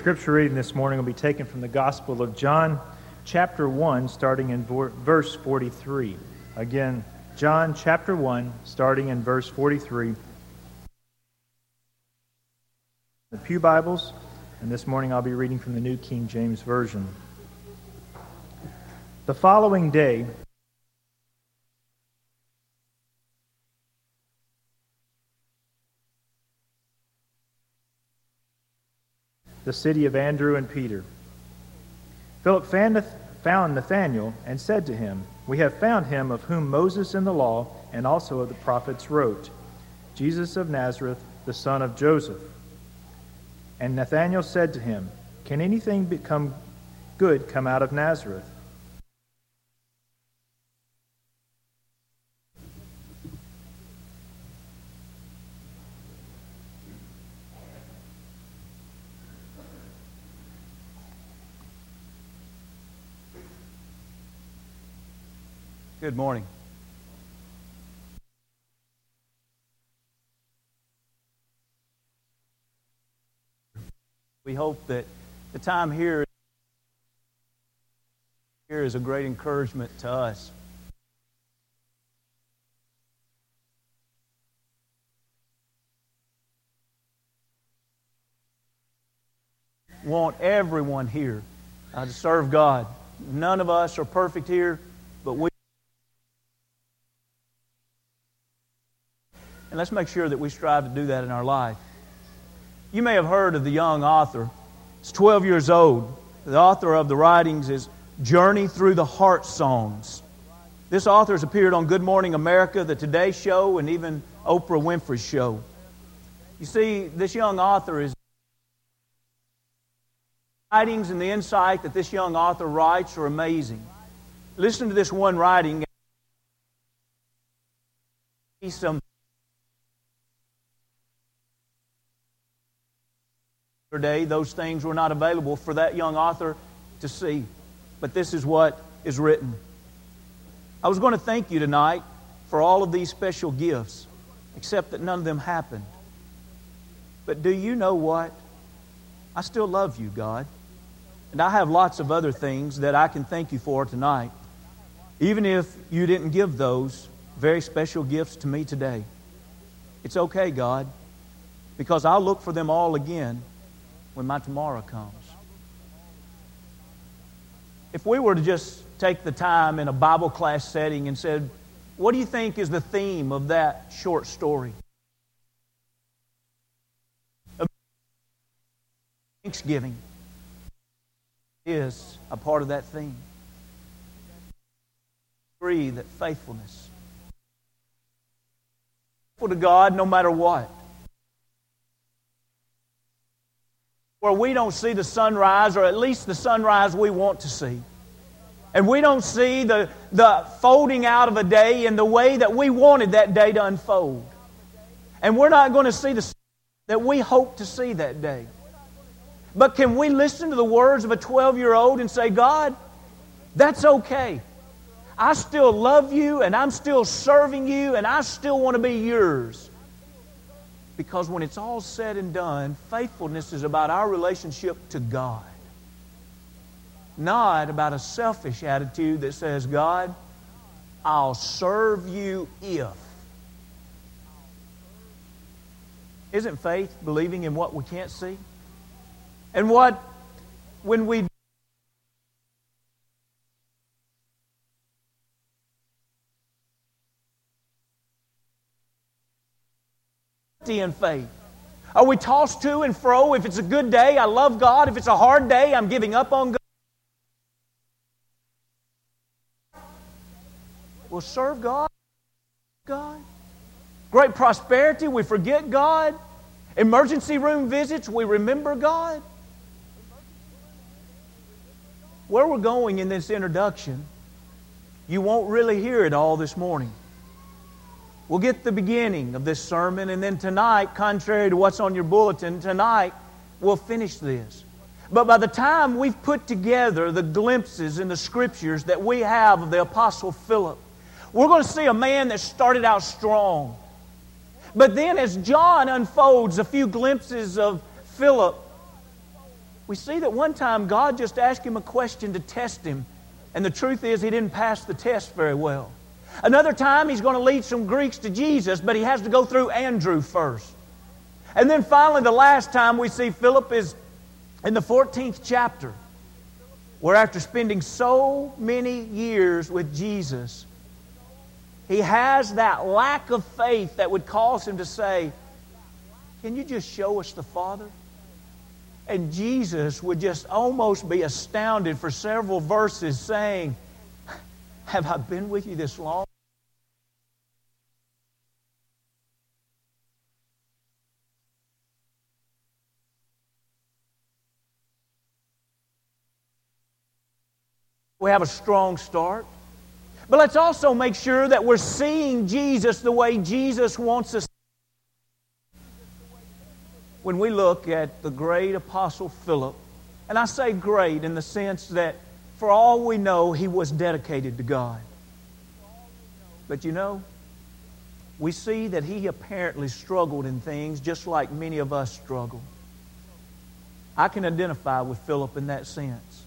Scripture reading this morning will be taken from the Gospel of John, chapter 1, starting in verse 43. Again, John chapter 1, starting in verse 43. The Pew Bibles, and this morning I'll be reading from the New King James Version. The following day, the city of Andrew and Peter. Philip found Nathanael and said to him, We have found him of whom Moses in the law and also of the prophets wrote, Jesus of Nazareth, the son of Joseph. And Nathanael said to him, Can anything become good come out of Nazareth? Good morning. We hope that the time here, here is a great encouragement to us. Want everyone here uh, to serve God. None of us are perfect here, but we And let's make sure that we strive to do that in our life. You may have heard of the young author. He's 12 years old. The author of the writings is Journey Through the Heart Songs. This author has appeared on Good Morning America, the Today Show, and even Oprah Winfrey's show. You see, this young author is writings and the insight that this young author writes are amazing. Listen to this one writing. Some Day, those things were not available for that young author to see. But this is what is written. I was going to thank you tonight for all of these special gifts, except that none of them happened. But do you know what? I still love you, God. And I have lots of other things that I can thank you for tonight, even if you didn't give those very special gifts to me today. It's okay, God, because I'll look for them all again when my tomorrow comes. If we were to just take the time in a Bible class setting and said, What do you think is the theme of that short story? Thanksgiving is a part of that theme. Agree that faithfulness. Faithful to God no matter what. Where we don't see the sunrise, or at least the sunrise we want to see. And we don't see the, the folding out of a day in the way that we wanted that day to unfold. And we're not going to see the that we hope to see that day. But can we listen to the words of a 12 year old and say, God, that's okay. I still love you and I'm still serving you and I still want to be yours. Because when it's all said and done, faithfulness is about our relationship to God, not about a selfish attitude that says, God, I'll serve you if. Isn't faith believing in what we can't see? And what, when we in faith? Are we tossed to and fro? If it's a good day, I love God. If it's a hard day, I'm giving up on God. We'll serve God. God. Great prosperity, we forget God. Emergency room visits, we remember God. Where we're going in this introduction, you won't really hear it all this morning. We'll get the beginning of this sermon, and then tonight, contrary to what's on your bulletin, tonight we'll finish this. But by the time we've put together the glimpses in the scriptures that we have of the Apostle Philip, we're going to see a man that started out strong. But then, as John unfolds a few glimpses of Philip, we see that one time God just asked him a question to test him, and the truth is he didn't pass the test very well. Another time he's going to lead some Greeks to Jesus, but he has to go through Andrew first. And then finally, the last time we see Philip is in the 14th chapter, where after spending so many years with Jesus, he has that lack of faith that would cause him to say, Can you just show us the Father? And Jesus would just almost be astounded for several verses, saying, Have I been with you this long? We have a strong start. But let's also make sure that we're seeing Jesus the way Jesus wants us. When we look at the great apostle Philip, and I say great in the sense that for all we know, he was dedicated to God. But you know, we see that he apparently struggled in things just like many of us struggle. I can identify with Philip in that sense.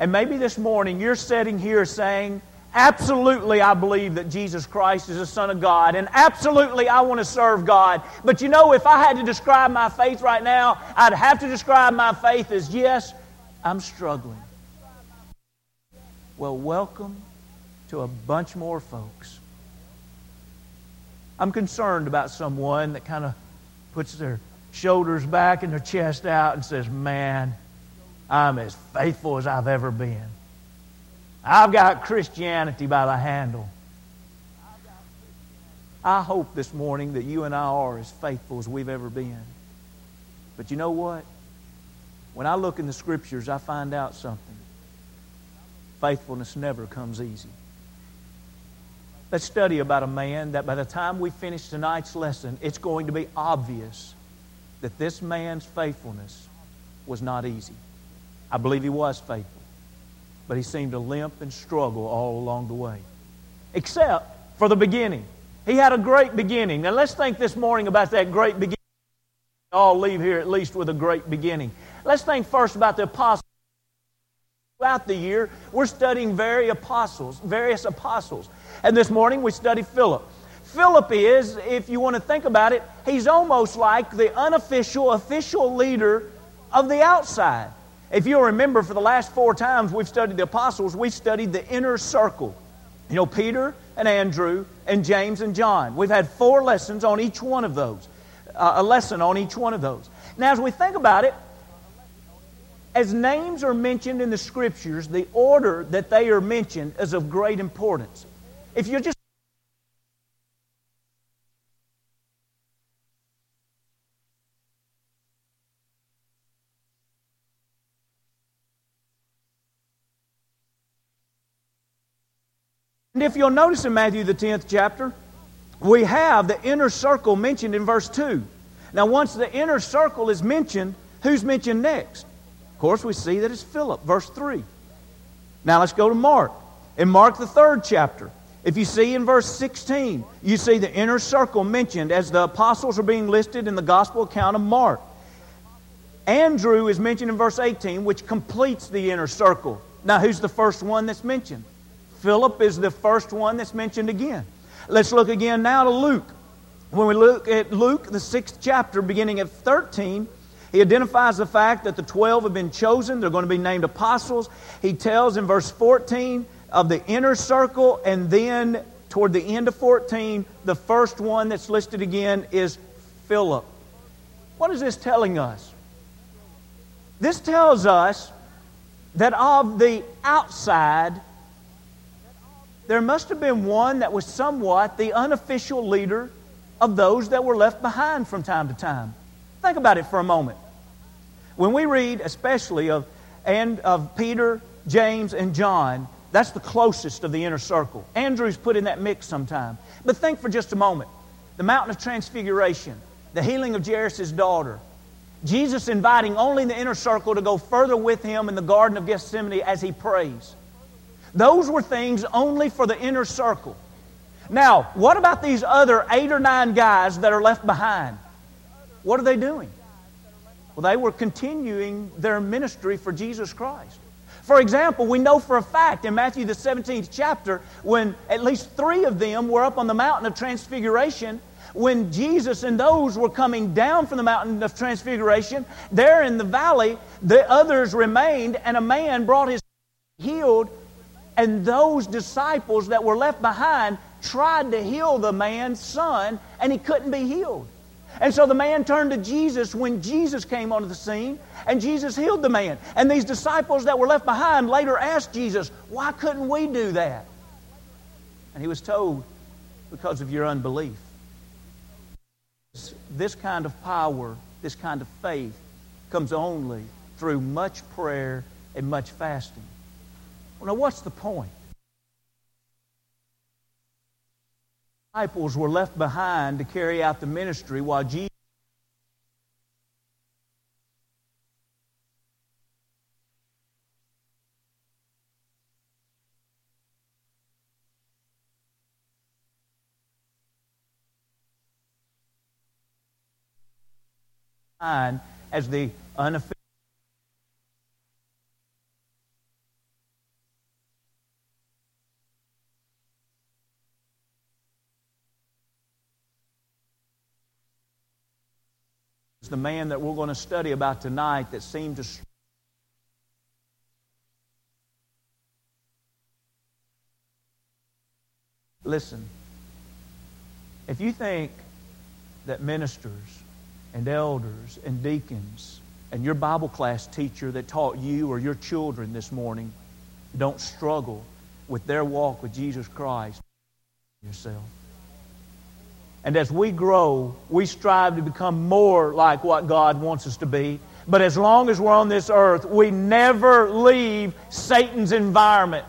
And maybe this morning you're sitting here saying, Absolutely, I believe that Jesus Christ is the Son of God, and absolutely, I want to serve God. But you know, if I had to describe my faith right now, I'd have to describe my faith as yes, I'm struggling. Well, welcome to a bunch more folks. I'm concerned about someone that kind of puts their shoulders back and their chest out and says, Man, I'm as faithful as I've ever been. I've got Christianity by the handle. I hope this morning that you and I are as faithful as we've ever been. But you know what? When I look in the scriptures, I find out something. Faithfulness never comes easy. Let's study about a man that by the time we finish tonight's lesson, it's going to be obvious that this man's faithfulness was not easy. I believe he was faithful, but he seemed to limp and struggle all along the way, except for the beginning. He had a great beginning. Now let's think this morning about that great beginning. We all leave here at least with a great beginning. Let's think first about the apostles. Throughout the year, we're studying various apostles, various apostles. And this morning we study Philip. Philip is, if you want to think about it, he's almost like the unofficial, official leader of the outside. If you'll remember, for the last four times we've studied the apostles, we studied the inner circle. You know, Peter and Andrew and James and John. We've had four lessons on each one of those, uh, a lesson on each one of those. Now, as we think about it, as names are mentioned in the scriptures, the order that they are mentioned is of great importance. If you just And if you'll notice in Matthew, the 10th chapter, we have the inner circle mentioned in verse 2. Now, once the inner circle is mentioned, who's mentioned next? Of course, we see that it's Philip, verse 3. Now, let's go to Mark. In Mark, the third chapter, if you see in verse 16, you see the inner circle mentioned as the apostles are being listed in the gospel account of Mark. Andrew is mentioned in verse 18, which completes the inner circle. Now, who's the first one that's mentioned? Philip is the first one that's mentioned again. Let's look again now to Luke. When we look at Luke, the sixth chapter, beginning at 13, he identifies the fact that the 12 have been chosen. They're going to be named apostles. He tells in verse 14 of the inner circle, and then toward the end of 14, the first one that's listed again is Philip. What is this telling us? This tells us that of the outside, there must have been one that was somewhat the unofficial leader of those that were left behind from time to time. Think about it for a moment. When we read, especially of, and of Peter, James, and John, that's the closest of the inner circle. Andrew's put in that mix sometime. But think for just a moment. The mountain of transfiguration, the healing of Jairus' daughter, Jesus inviting only the inner circle to go further with him in the Garden of Gethsemane as he prays. Those were things only for the inner circle. Now, what about these other eight or nine guys that are left behind? What are they doing? Well, they were continuing their ministry for Jesus Christ. For example, we know for a fact in Matthew the 17th chapter, when at least three of them were up on the mountain of transfiguration, when Jesus and those were coming down from the mountain of transfiguration, there in the valley, the others remained, and a man brought his healed, and those disciples that were left behind tried to heal the man's son, and he couldn't be healed. And so the man turned to Jesus when Jesus came onto the scene, and Jesus healed the man. And these disciples that were left behind later asked Jesus, Why couldn't we do that? And he was told, Because of your unbelief. This kind of power, this kind of faith, comes only through much prayer and much fasting. Well, now, what's the point? Disciples were left behind to carry out the ministry while Jesus as the unofficial the man that we're going to study about tonight that seemed to Listen, if you think that ministers and elders and deacons and your Bible class teacher that taught you or your children this morning don't struggle with their walk with Jesus Christ, yourself. And as we grow, we strive to become more like what God wants us to be. But as long as we're on this earth, we never leave Satan's environment.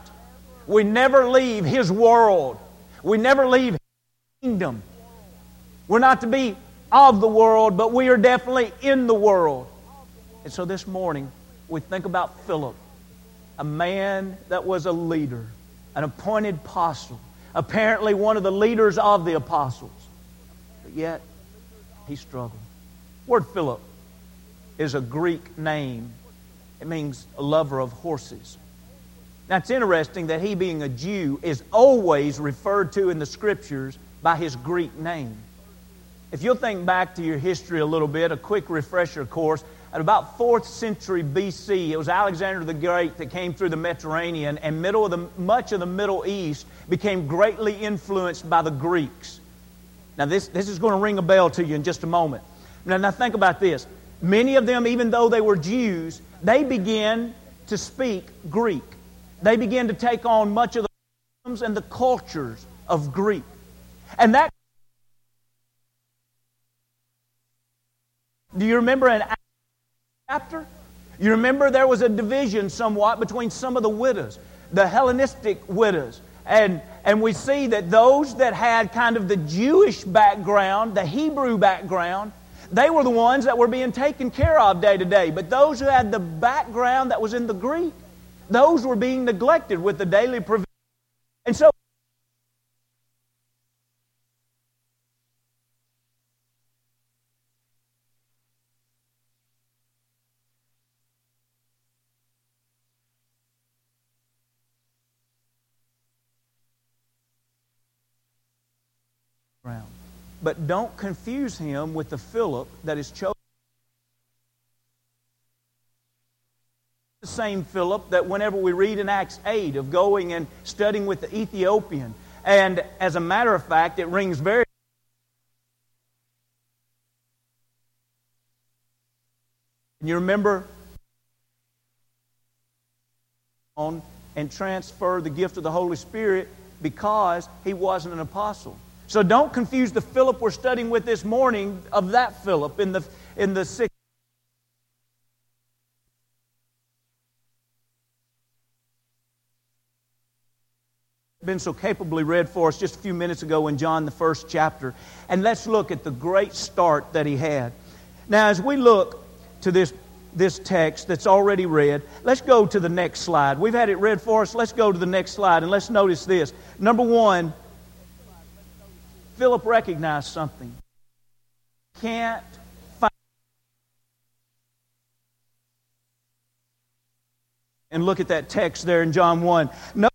We never leave his world. We never leave his kingdom. We're not to be of the world, but we are definitely in the world. And so this morning, we think about Philip, a man that was a leader, an appointed apostle, apparently one of the leaders of the apostles yet he struggled. Word Philip is a Greek name. It means a lover of horses. Now it's interesting that he, being a Jew, is always referred to in the scriptures by his Greek name. If you'll think back to your history a little bit, a quick refresher course, at about 4th century BC, it was Alexander the Great that came through the Mediterranean, and middle of the, much of the Middle East became greatly influenced by the Greeks. Now, this, this is going to ring a bell to you in just a moment. Now, now, think about this. Many of them, even though they were Jews, they began to speak Greek. They began to take on much of the customs and the cultures of Greek. And that. Do you remember an chapter? You remember there was a division somewhat between some of the widows, the Hellenistic widows, and, and we see that those that had kind of the Jewish background, the Hebrew background, they were the ones that were being taken care of day to day. But those who had the background that was in the Greek, those were being neglected with the daily provision. And so But don't confuse him with the Philip that is chosen. The same Philip that whenever we read in Acts 8 of going and studying with the Ethiopian. And as a matter of fact, it rings very And you remember on and transfer the gift of the Holy Spirit because he wasn't an apostle. So don't confuse the Philip we're studying with this morning of that Philip in the, in the sixth. been so capably read for us just a few minutes ago in John, the first chapter. And let's look at the great start that he had. Now, as we look to this, this text that's already read, let's go to the next slide. We've had it read for us. Let's go to the next slide and let's notice this. Number one, Philip recognized something. Can't find. And look at that text there in John 1. No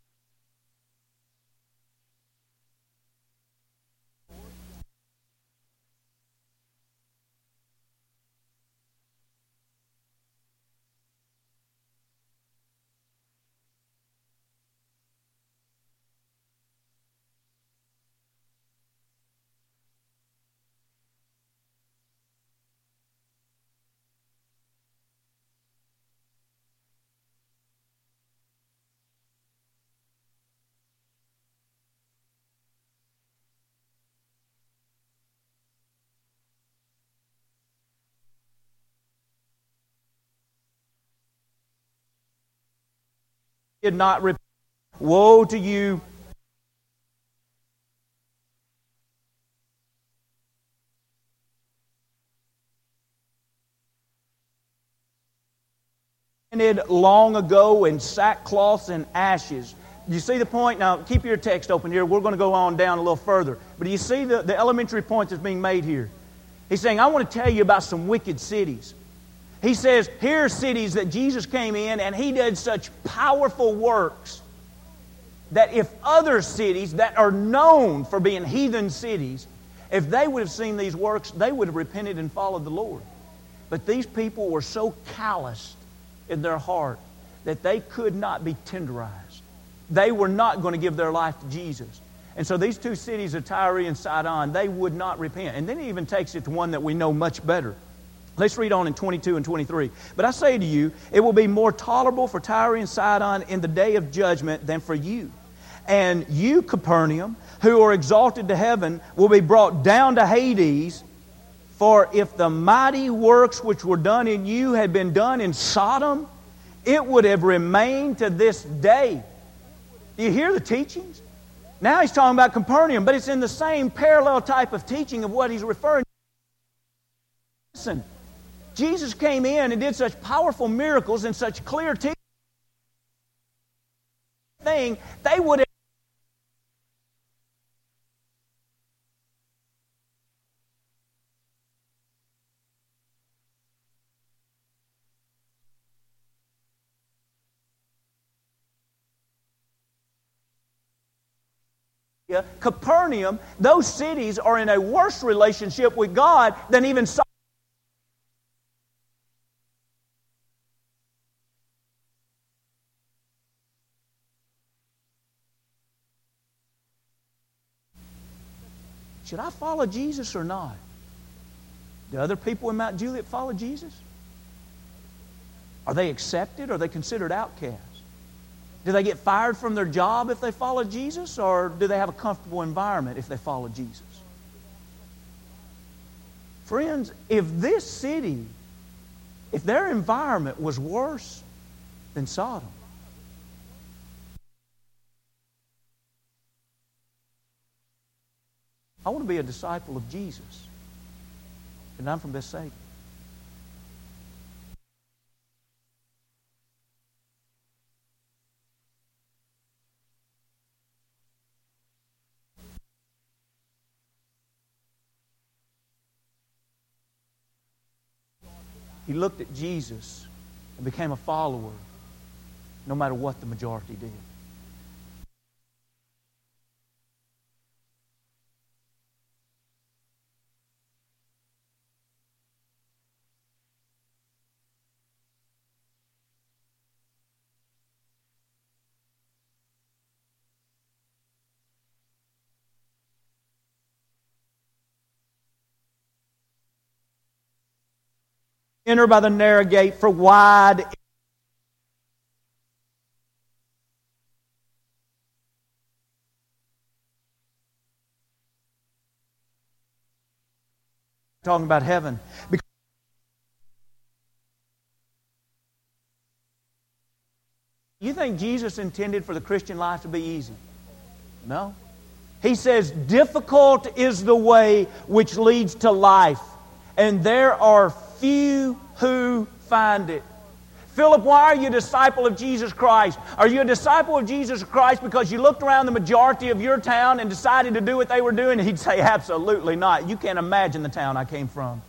did not repent. Woe to you. long ago in sackcloths and ashes. You see the point? Now, keep your text open here. We're going to go on down a little further. But you see the, the elementary point that's being made here? He's saying, I want to tell you about some wicked cities. He says, Here are cities that Jesus came in and he did such powerful works that if other cities that are known for being heathen cities, if they would have seen these works, they would have repented and followed the Lord. But these people were so calloused in their heart that they could not be tenderized. They were not going to give their life to Jesus. And so these two cities of Tyre and Sidon, they would not repent. And then he even takes it to one that we know much better. Let's read on in 22 and 23. But I say to you, it will be more tolerable for Tyre and Sidon in the day of judgment than for you. And you, Capernaum, who are exalted to heaven, will be brought down to Hades. For if the mighty works which were done in you had been done in Sodom, it would have remained to this day. Do you hear the teachings? Now he's talking about Capernaum, but it's in the same parallel type of teaching of what he's referring to. Listen, Jesus came in and did such powerful miracles and such clear teaching thing, they would have Capernaum, those cities are in a worse relationship with God than even Should I follow Jesus or not? Do other people in Mount Juliet follow Jesus? Are they accepted are they considered outcasts? Do they get fired from their job if they follow Jesus or do they have a comfortable environment if they follow Jesus? Friends, if this city, if their environment was worse than Sodom, I want to be a disciple of Jesus. And I'm from Bethsaida. He looked at Jesus and became a follower no matter what the majority did. Enter by the narrow gate, for wide talking about heaven. Because you think Jesus intended for the Christian life to be easy? No. He says, Difficult is the way which leads to life, and there are few who find it. Philip, why are you a disciple of Jesus Christ? Are you a disciple of Jesus Christ because you looked around the majority of your town and decided to do what they were doing? He'd say, Absolutely not. You can't imagine the town I came from.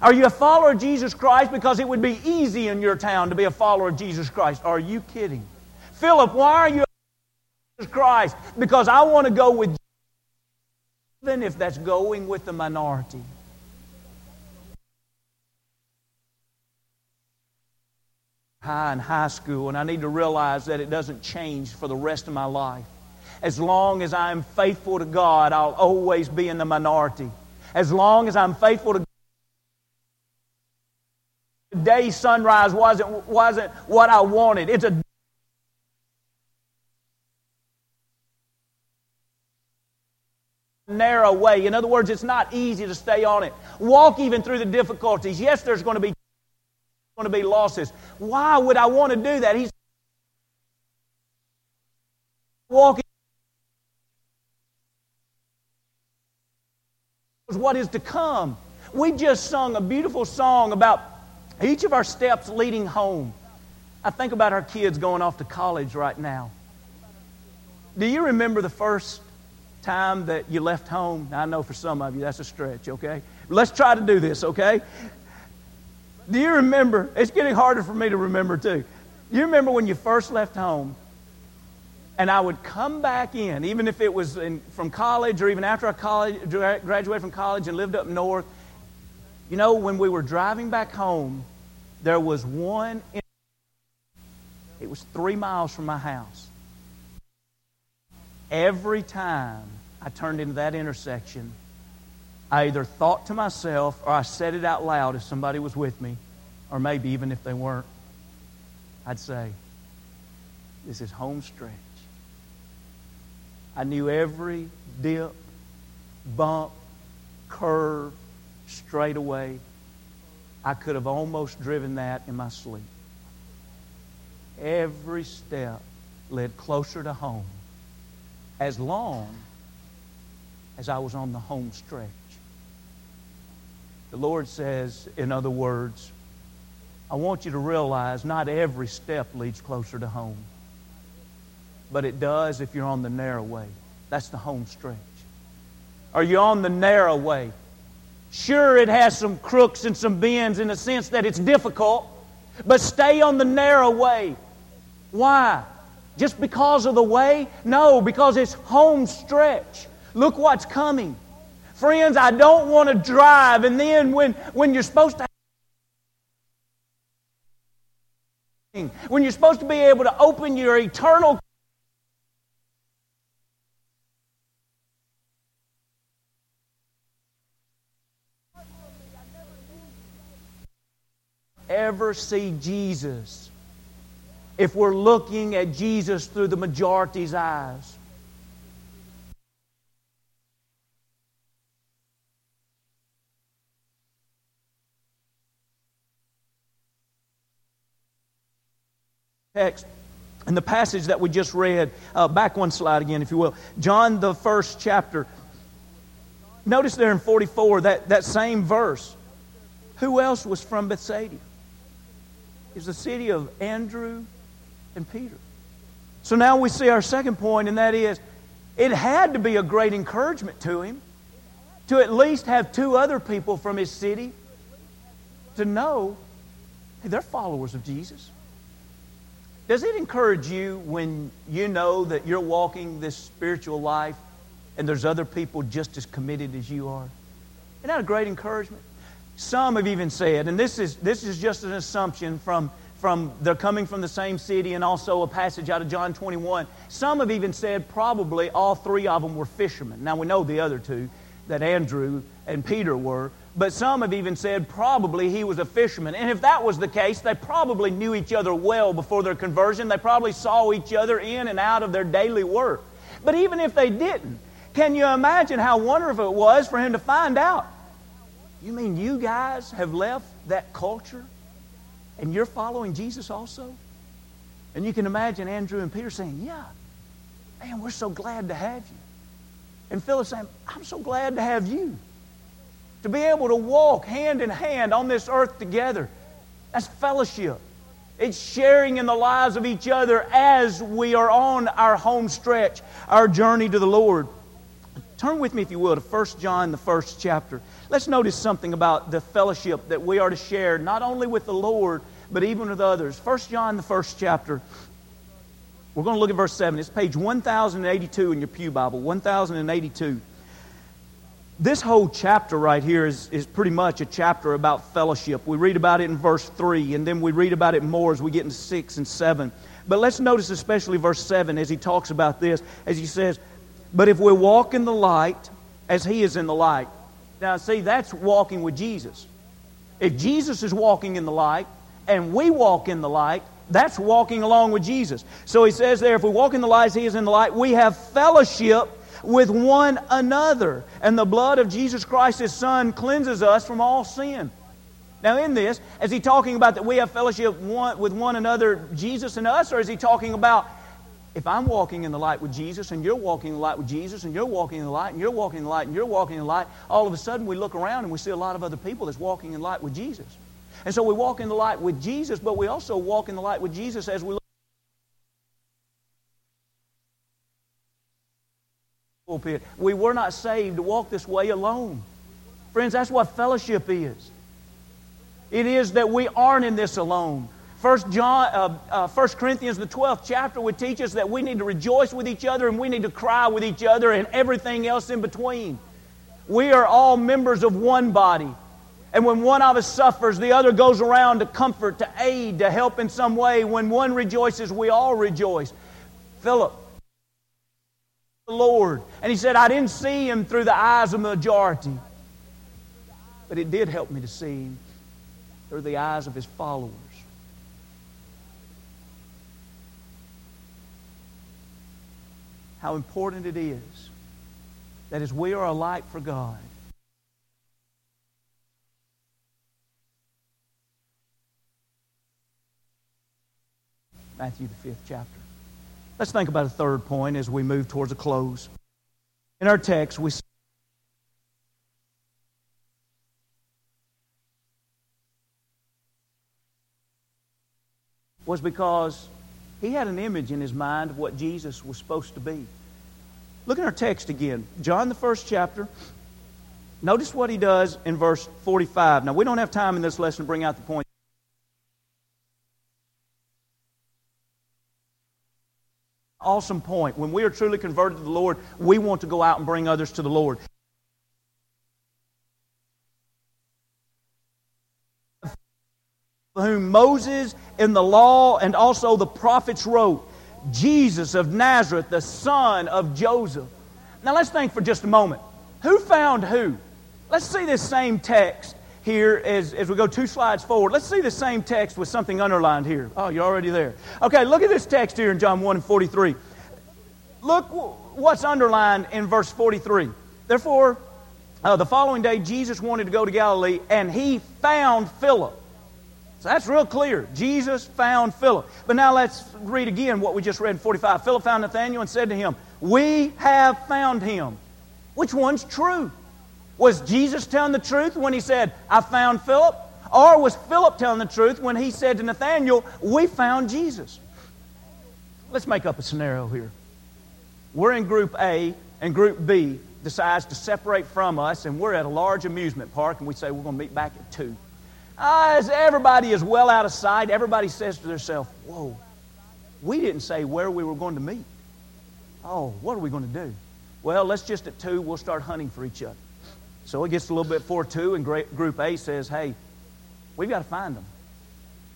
Are you a follower of Jesus Christ because it would be easy in your town to be a follower of Jesus Christ? Are you kidding? Philip, why are you a Jesus Christ? Because I want to go with Jesus, even if that's going with the minority. High and high school, and I need to realize that it doesn't change for the rest of my life. As long as I'm faithful to God, I'll always be in the minority. As long as I'm faithful to God, day sunrise wasn't, wasn't what I wanted. It's a narrow way. In other words, it's not easy to stay on it. Walk even through the difficulties. Yes, there's going to be going to be losses. Why would I want to do that? He's walking what is to come. We just sung a beautiful song about each of our steps leading home. I think about our kids going off to college right now. Do you remember the first time that you left home? I know for some of you that's a stretch, okay? Let's try to do this, okay? Do you remember? It's getting harder for me to remember too. Do You remember when you first left home and I would come back in, even if it was in, from college or even after I college, graduated from college and lived up north. You know, when we were driving back home, there was one, it was three miles from my house. Every time I turned into that intersection, I either thought to myself or I said it out loud if somebody was with me, or maybe even if they weren't. I'd say, This is home stretch. I knew every dip, bump, curve, straightaway I could have almost driven that in my sleep. Every step led closer to home as long as I was on the home stretch. The Lord says, in other words, I want you to realize not every step leads closer to home, but it does if you're on the narrow way. That's the home stretch. Are you on the narrow way? Sure, it has some crooks and some bends in the sense that it's difficult, but stay on the narrow way. Why? Just because of the way? No, because it's home stretch. Look what's coming. Friends, I don't want to drive, and then when, when you're supposed to when you're supposed to be able to open your eternal ever see Jesus if we're looking at Jesus through the majority's eyes. Text in the passage that we just read, uh, back one slide again, if you will. John, the first chapter. Notice there in 44, that, that same verse. Who else was from Bethsaida? is the city of Andrew and Peter. So now we see our second point, and that is it had to be a great encouragement to him to at least have two other people from his city to know hey, they're followers of Jesus. Does it encourage you when you know that you're walking this spiritual life and there's other people just as committed as you are? Isn't that a great encouragement? Some have even said, and this is, this is just an assumption from, from they're coming from the same city and also a passage out of John 21. Some have even said probably all three of them were fishermen. Now we know the other two, that Andrew and Peter were, but some have even said probably he was a fisherman. And if that was the case, they probably knew each other well before their conversion. They probably saw each other in and out of their daily work. But even if they didn't, can you imagine how wonderful it was for him to find out you mean you guys have left that culture and you're following Jesus also? And you can imagine Andrew and Peter saying, Yeah, man, we're so glad to have you. And Philip saying, I'm so glad to have you. To be able to walk hand in hand on this earth together. That's fellowship. It's sharing in the lives of each other as we are on our home stretch, our journey to the Lord. Turn with me, if you will, to 1 John, the first chapter. Let's notice something about the fellowship that we are to share, not only with the Lord, but even with others. 1 John, the first chapter. We're going to look at verse 7. It's page 1082 in your Pew Bible. 1082. This whole chapter right here is, is pretty much a chapter about fellowship. We read about it in verse 3, and then we read about it more as we get into 6 and 7. But let's notice especially verse 7 as he talks about this, as he says, but if we walk in the light as He is in the light. Now, see, that's walking with Jesus. If Jesus is walking in the light and we walk in the light, that's walking along with Jesus. So he says there, if we walk in the light as He is in the light, we have fellowship with one another. And the blood of Jesus Christ, His Son, cleanses us from all sin. Now, in this, is he talking about that we have fellowship one, with one another, Jesus and us, or is he talking about if I'm walking in the light with Jesus and you're walking in the light with Jesus and you're walking in the light and you're walking in the light and you're walking in the light, all of a sudden we look around and we see a lot of other people that's walking in light with Jesus. And so we walk in the light with Jesus, but we also walk in the light with Jesus as we look. Pulpit. We were not saved to walk this way alone. Friends, that's what fellowship is. It is that we aren't in this alone. First, John, uh, uh, 1 Corinthians, the 12th chapter, would teach us that we need to rejoice with each other and we need to cry with each other and everything else in between. We are all members of one body. And when one of us suffers, the other goes around to comfort, to aid, to help in some way. When one rejoices, we all rejoice. Philip, Lord. And he said, I didn't see him through the eyes of the majority, but it did help me to see him through the eyes of his followers. how important it is that as we are a light for God, Matthew, the fifth chapter. Let's think about a third point as we move towards a close. In our text, we see was because he had an image in his mind of what Jesus was supposed to be. Look at our text again. John, the first chapter. Notice what he does in verse 45. Now, we don't have time in this lesson to bring out the point. Awesome point. When we are truly converted to the Lord, we want to go out and bring others to the Lord. whom Moses in the law and also the prophets wrote, Jesus of Nazareth, the son of Joseph. Now let's think for just a moment. Who found who? Let's see this same text here as, as we go two slides forward. Let's see the same text with something underlined here. Oh, you're already there. Okay, look at this text here in John 1 and 43. Look what's underlined in verse 43. Therefore, uh, the following day, Jesus wanted to go to Galilee, and he found Philip so that's real clear. Jesus found Philip. But now let's read again what we just read in 45. Philip found Nathanael and said to him, We have found him. Which one's true? Was Jesus telling the truth when he said, I found Philip? Or was Philip telling the truth when he said to Nathanael, We found Jesus? Let's make up a scenario here. We're in group A, and group B decides to separate from us, and we're at a large amusement park, and we say we're going to meet back at 2. Uh, as everybody is well out of sight, everybody says to themselves, Whoa, we didn't say where we were going to meet. Oh, what are we going to do? Well, let's just at 2, we'll start hunting for each other. So it gets a little bit four 2, and Group A says, Hey, we've got to find them.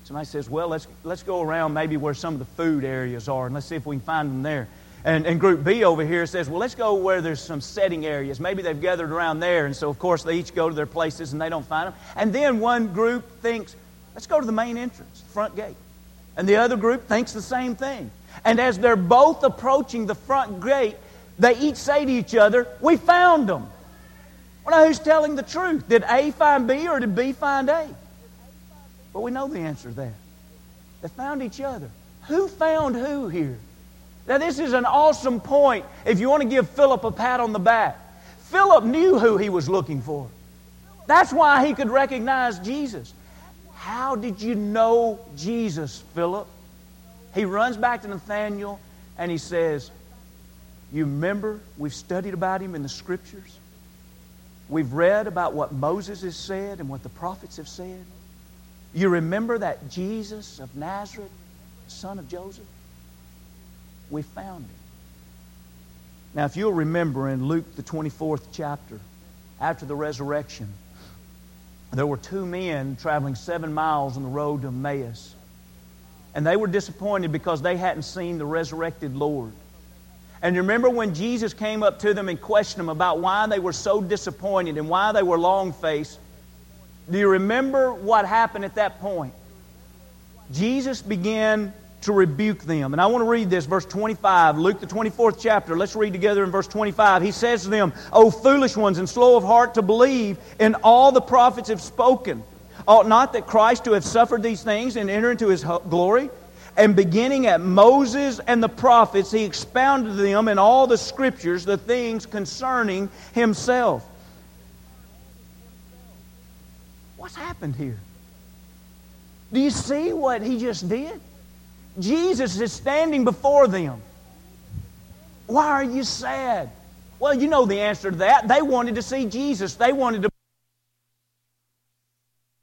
Somebody says, Well, let's, let's go around maybe where some of the food areas are, and let's see if we can find them there. And, and group B over here says, well, let's go where there's some setting areas. Maybe they've gathered around there. And so, of course, they each go to their places and they don't find them. And then one group thinks, let's go to the main entrance, front gate. And the other group thinks the same thing. And as they're both approaching the front gate, they each say to each other, We found them. Well, now who's telling the truth? Did A find B or did B find A? But we know the answer there. They found each other. Who found who here? Now, this is an awesome point if you want to give Philip a pat on the back. Philip knew who he was looking for. That's why he could recognize Jesus. How did you know Jesus, Philip? He runs back to Nathanael and he says, You remember we've studied about him in the scriptures? We've read about what Moses has said and what the prophets have said. You remember that Jesus of Nazareth, son of Joseph? We found him. Now, if you'll remember in Luke, the 24th chapter, after the resurrection, there were two men traveling seven miles on the road to Emmaus. And they were disappointed because they hadn't seen the resurrected Lord. And you remember when Jesus came up to them and questioned them about why they were so disappointed and why they were long faced? Do you remember what happened at that point? Jesus began to rebuke them. And I want to read this, verse 25, Luke the 24th chapter. Let's read together in verse 25. He says to them, O foolish ones and slow of heart to believe in all the prophets have spoken. Ought not that Christ to have suffered these things and enter into his glory? And beginning at Moses and the prophets, he expounded to them in all the scriptures the things concerning himself. What's happened here? Do you see what he just did? Jesus is standing before them. Why are you sad? Well, you know the answer to that. They wanted to see Jesus. They wanted to be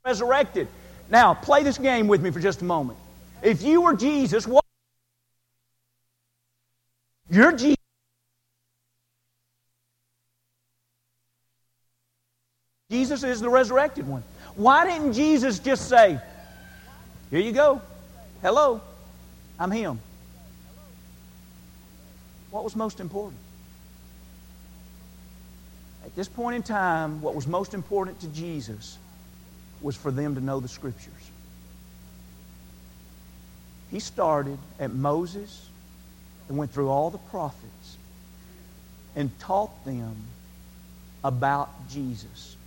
resurrected. Now, play this game with me for just a moment. If you were Jesus, what? You're Jesus. Jesus is the resurrected one. Why didn't Jesus just say, Here you go. Hello, I'm Him? What was most important? At this point in time, what was most important to Jesus was for them to know the Scriptures. He started at Moses and went through all the prophets and taught them about Jesus.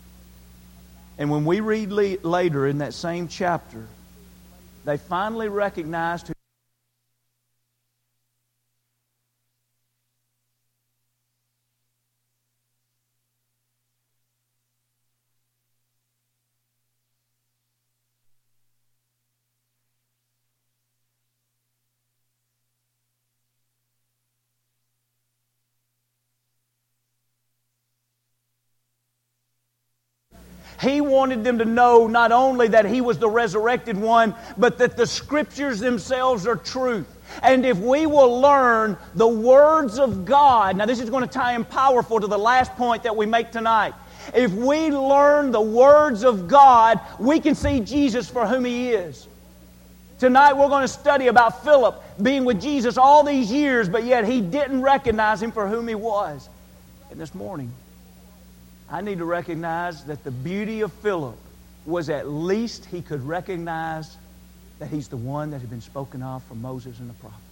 And when we read later in that same chapter, they finally recognized He wanted them to know not only that He was the resurrected one, but that the Scriptures themselves are truth. And if we will learn the words of God, now this is going to tie in powerful to the last point that we make tonight. If we learn the words of God, we can see Jesus for whom He is. Tonight we're going to study about Philip being with Jesus all these years, but yet he didn't recognize him for whom he was. And this morning, I need to recognize that the beauty of Philip was at least he could recognize that he's the one that had been spoken of from Moses and the prophets.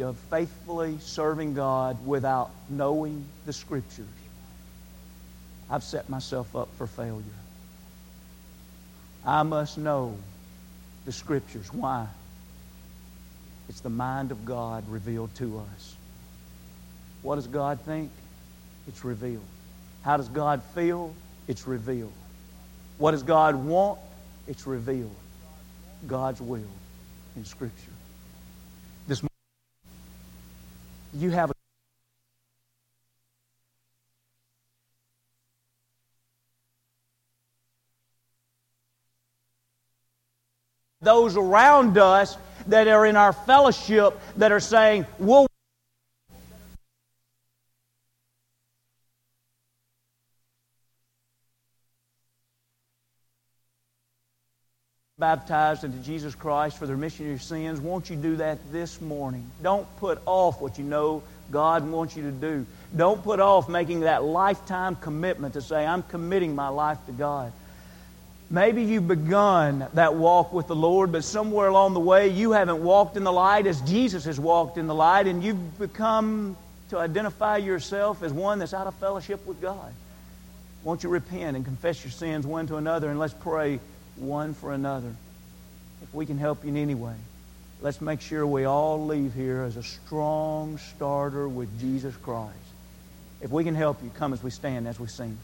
of faithfully serving God without knowing the Scriptures, I've set myself up for failure. I must know the Scriptures. Why? It's the mind of God revealed to us. What does God think? It's revealed. How does God feel? It's revealed. What does God want? It's revealed. God's will in Scripture. This morning, you have a those around us that are in our fellowship that are saying, we'll baptized into Jesus Christ for the remission of your sins, won't you do that this morning? Don't put off what you know God wants you to do. Don't put off making that lifetime commitment to say, I'm committing my life to God. Maybe you've begun that walk with the Lord, but somewhere along the way you haven't walked in the light as Jesus has walked in the light, and you've become to identify yourself as one that's out of fellowship with God. Won't you repent and confess your sins one to another, and let's pray one for another. If we can help you in any way, let's make sure we all leave here as a strong starter with Jesus Christ. If we can help you, come as we stand, as we sing.